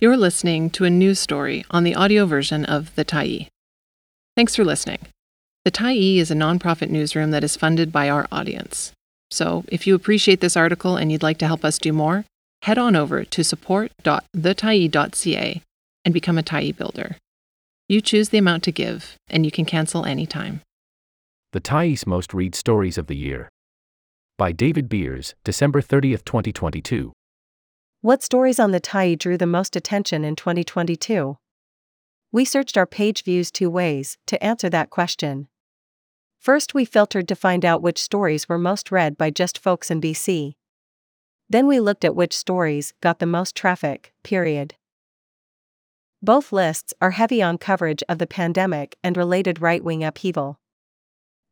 You're listening to a news story on the audio version of The Tyee. Thanks for listening. The Tyee is a nonprofit newsroom that is funded by our audience. So, if you appreciate this article and you'd like to help us do more, head on over to support.thetyee.ca and become a Tyee builder. You choose the amount to give, and you can cancel anytime. The Tyee's Most Read Stories of the Year. By David Beers, December 30th, 2022. What stories on the Tyee drew the most attention in 2022? We searched our page views two ways to answer that question. First, we filtered to find out which stories were most read by just folks in BC. Then we looked at which stories got the most traffic, period. Both lists are heavy on coverage of the pandemic and related right wing upheaval.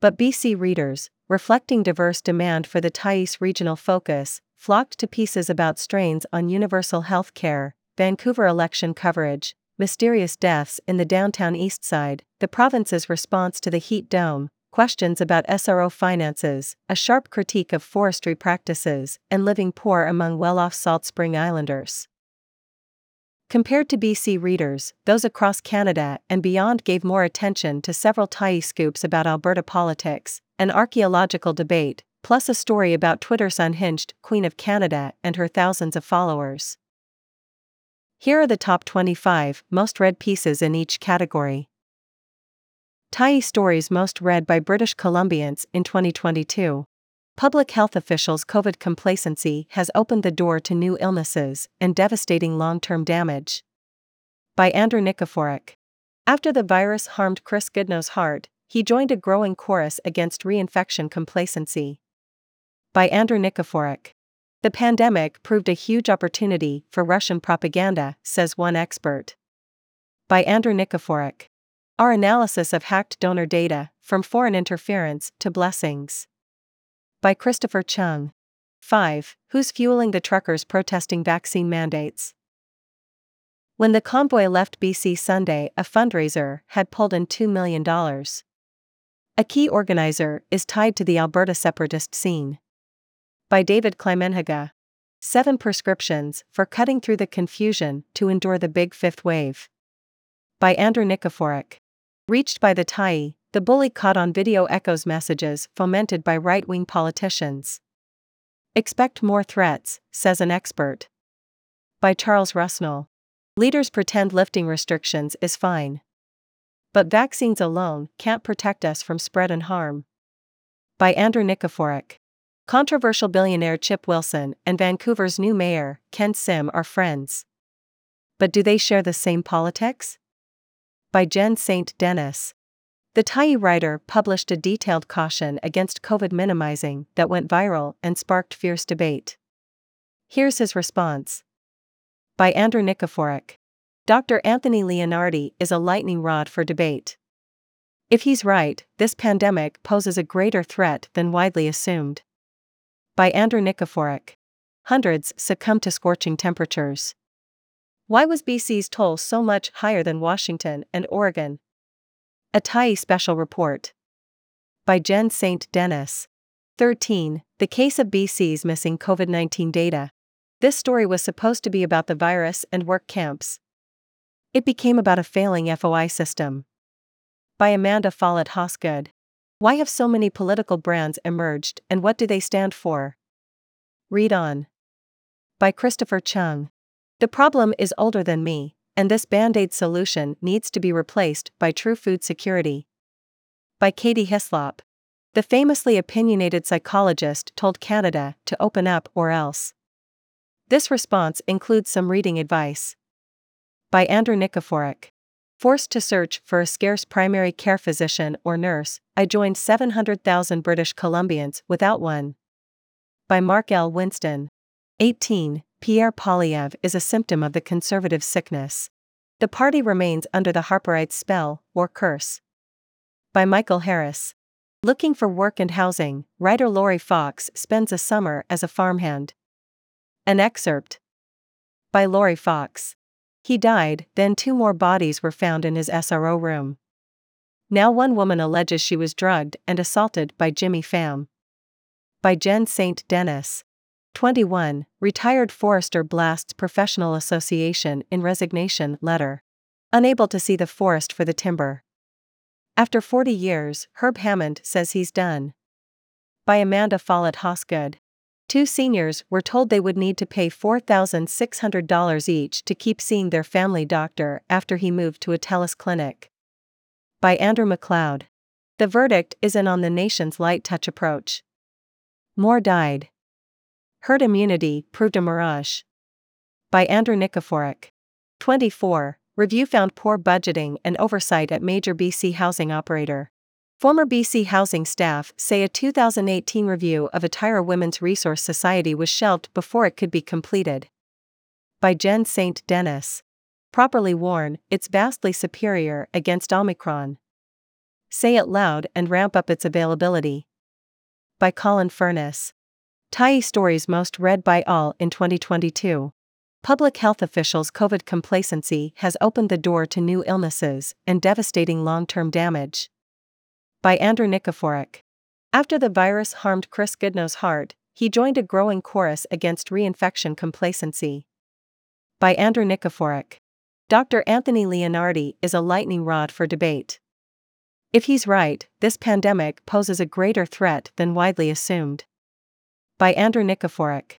But BC readers, reflecting diverse demand for the Tyee's regional focus, flocked to pieces about strains on universal health care, Vancouver election coverage, mysterious deaths in the downtown east side, the province's response to the heat dome, questions about SRO finances, a sharp critique of forestry practices, and living poor among well off Salt Spring Islanders. Compared to BC readers, those across Canada and beyond gave more attention to several Tyee scoops about Alberta politics, an archaeological debate, plus a story about Twitter's unhinged Queen of Canada and her thousands of followers. Here are the top 25 most read pieces in each category. Tyee stories most read by British Columbians in 2022. Public health officials' COVID complacency has opened the door to new illnesses and devastating long term damage. By Andrew Nikiforuk. After the virus harmed Chris Goodnow's heart, he joined a growing chorus against reinfection complacency. By Andrew Nikiforuk. The pandemic proved a huge opportunity for Russian propaganda, says one expert. By Andrew Nikiforuk. Our analysis of hacked donor data, from foreign interference to blessings by Christopher Cheung. 5. Who's fueling the truckers protesting vaccine mandates? When the convoy left BC Sunday, a fundraiser had pulled in $2 million. A key organizer is tied to the Alberta separatist scene. By David Climenhaga. Seven prescriptions for cutting through the confusion to endure the big fifth wave. By Andrew Nikiforuk. Reached by the Tyee, the bully caught on video echoes messages fomented by right wing politicians. Expect more threats, says an expert. By Charles Rusnell. Leaders pretend lifting restrictions is fine. But vaccines alone can't protect us from spread and harm. By Andrew Nikiforuk. Controversial billionaire Chip Wilson and Vancouver's new mayor, Ken Sim, are friends. But do they share the same politics? By Jen St. Denis. The Tyee writer published a detailed caution against COVID minimizing that went viral and sparked fierce debate. Here's his response. By Andrew Nikiforuk. Dr. Anthony Leonardi is a lightning rod for debate. If he's right, this pandemic poses a greater threat than widely assumed. By Andrew Nikiforuk. Hundreds succumb to scorching temperatures. Why was BC's toll so much higher than Washington and Oregon? A Tyee Special Report. By Jen St. Denis. 13. The case of BC's missing COVID 19 data. This story was supposed to be about the virus and work camps. It became about a failing FOI system. By Amanda Follett Hosgood. Why have so many political brands emerged and what do they stand for? Read on. By Christopher Cheung. The problem is older than me, and this band aid solution needs to be replaced by true food security. By Katie Hyslop. The famously opinionated psychologist told Canada to open up or else. This response includes some reading advice. By Andrew Nikiforuk. Forced to search for a scarce primary care physician or nurse, I joined 700,000 British Columbians without one. By Mark L. Winston. 18. Pierre Poilievre is a symptom of the conservative sickness. The party remains under the Harperite spell, or curse. By Michael Harris. Looking for work and housing, writer Lori Fox spends a summer as a farmhand. An excerpt. By Lori Fox. He died, then two more bodies were found in his SRO room. Now one woman alleges she was drugged and assaulted by Jimmy Pham. By Jen St. Denis. 21. Retired forester blasts Professional Association in resignation letter. Unable to see the forest for the timber. After 40 years, Herb Hammond says he's done. By Amanda Follett Hosgood. Two seniors were told they would need to pay $4,600 each to keep seeing their family doctor after he moved to a TELUS clinic. By Andrew McLeod. The verdict isn't on the nation's light touch approach. More died. Herd immunity proved a mirage. By Andrew Nikiforuk. 24. Review found poor budgeting and oversight at major BC housing operator. Former BC Housing staff say a 2018 review of Atira Women's Resource Society was shelved before it could be completed. By Jen St. Denis. Properly worn, it's vastly superior against Omicron. Say it loud and ramp up its availability. By Colin Furness. Tyee stories most read by all in 2022. Public health officials' COVID complacency has opened the door to new illnesses and devastating long term damage. By Andrew Nikiforuk. After the virus harmed Chris Goodnow's heart, he joined a growing chorus against reinfection complacency. By Andrew Nikiforuk. Dr. Anthony Leonardi is a lightning rod for debate. If he's right, this pandemic poses a greater threat than widely assumed by Andrew Nikiforuk.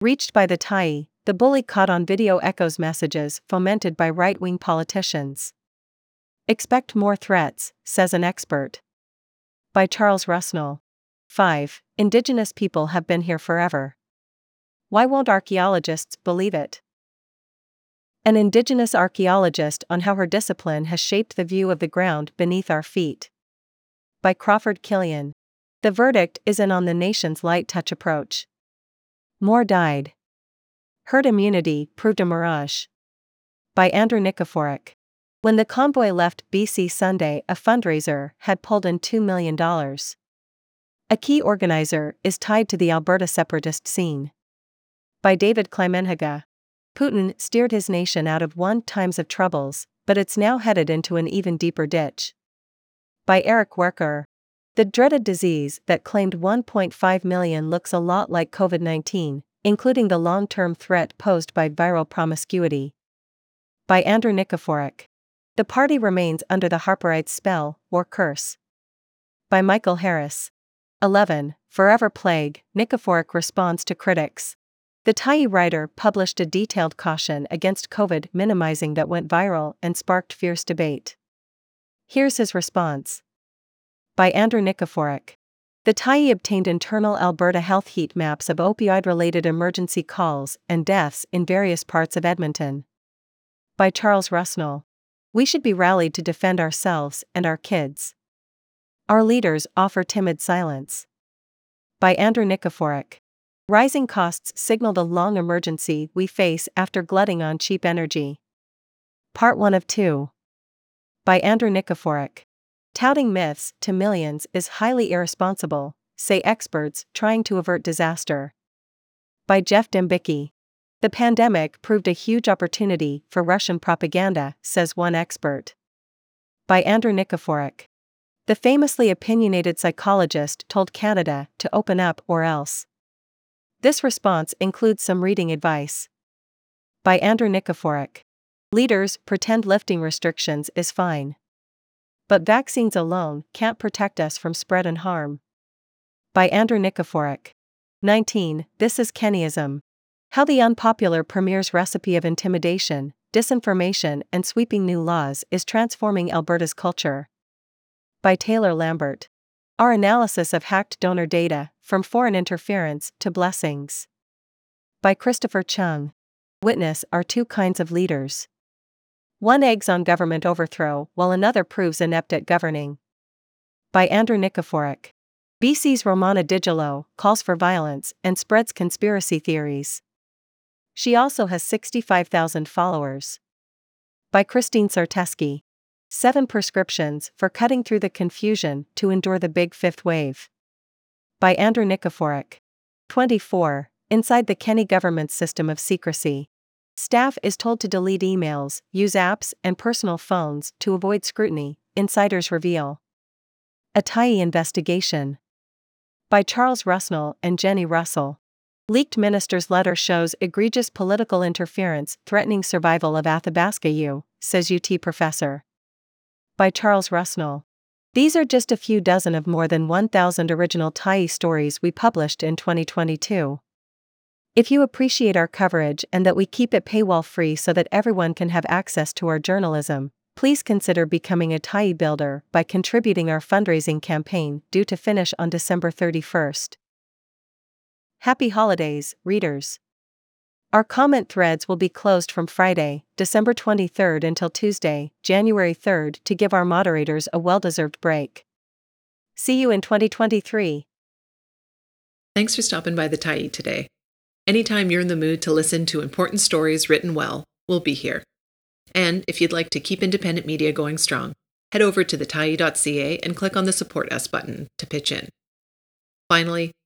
Reached by the Tyee, the bully caught on video echoes messages fomented by right wing politicians. Expect more threats, says an expert. By Charles Rusnell. 5. Indigenous people have been here forever. Why won't archaeologists believe it? An indigenous archaeologist on how her discipline has shaped the view of the ground beneath our feet. By Crawford Killian. The verdict isn't on the nation's light touch approach. More died. Herd immunity proved a mirage. By Andrew Nikiforuk. When the convoy left BC Sunday, a fundraiser had pulled in $2 million. A key organizer is tied to the Alberta separatist scene. By David Climenhaga. Putin steered his nation out of one times of troubles, but it's now headed into an even deeper ditch. By Eric Werker. The dreaded disease that claimed 1.5 million looks a lot like COVID 19, including the long term threat posed by viral promiscuity. By Andrew Nikiforuk. The party remains under the Harperite spell, or curse. By Michael Harris. 11. Forever Plague Nikiforuk responds to critics. The Tyee writer published a detailed caution against COVID minimizing that went viral and sparked fierce debate. Here's his response by Andrew Nikiforuk. The Tyee obtained internal Alberta health heat maps of opioid related emergency calls and deaths in various parts of Edmonton. By Charles Rusnell. We should be rallied to defend ourselves and our kids. Our leaders offer timid silence. By Andrew Nikiforuk. Rising costs signal the long emergency we face after glutting on cheap energy. Part 1 of 2. By Andrew Nikiforuk. Touting myths to millions is highly irresponsible, say experts trying to avert disaster. By Geoff Dembicki. The pandemic proved a huge opportunity for Russian propaganda, says one expert. By Andrew Nikiforuk. The famously opinionated psychologist told Canada to open up or else. This response includes some reading advice. By Andrew Nikiforuk. Leaders pretend lifting restrictions is fine. But vaccines alone can't protect us from spread and harm. By Andrew Nikiforuk. 19. This is Kenneyism. How the unpopular Premier's recipe of intimidation, disinformation, and sweeping new laws is transforming Alberta's culture. By Taylor Lambert. Our analysis of hacked donor data, from foreign interference to blessings. By Christopher Cheung. Witness are two kinds of leaders. One eggs on government overthrow while another proves inept at governing. By Andrew Nikiforuk. BC's Romana Didulo calls for violence and spreads conspiracy theories. She also has 65,000 followers. By Christine Sarteschi. Seven prescriptions for cutting through the confusion to endure the big fifth wave. By Andrew Nikiforuk. 24. Inside the Kenney government's system of secrecy. Staff is told to delete emails, use apps, and personal phones to avoid scrutiny, insiders reveal. A Tyee investigation. By Charles Rusnell and Jennie Russell. Leaked minister's letter shows egregious political interference threatening survival of Athabasca U, says UT professor. By Charles Rusnell. These are just a few dozen of more than 1,000 original Tyee stories we published in 2022. If you appreciate our coverage and that we keep it paywall free so that everyone can have access to our journalism, please consider becoming a Tyee builder by contributing our fundraising campaign due to finish on December 31st. Happy holidays, readers! Our comment threads will be closed from Friday, December 23rd until Tuesday, January 3rd to give our moderators a well deserved break. See you in 2023. Thanks for stopping by the Tyee today. Anytime you're in the mood to listen to important stories written well, we'll be here. And if you'd like to keep independent media going strong, head over to thetyee.ca and click on the Support Us button to pitch in. Finally,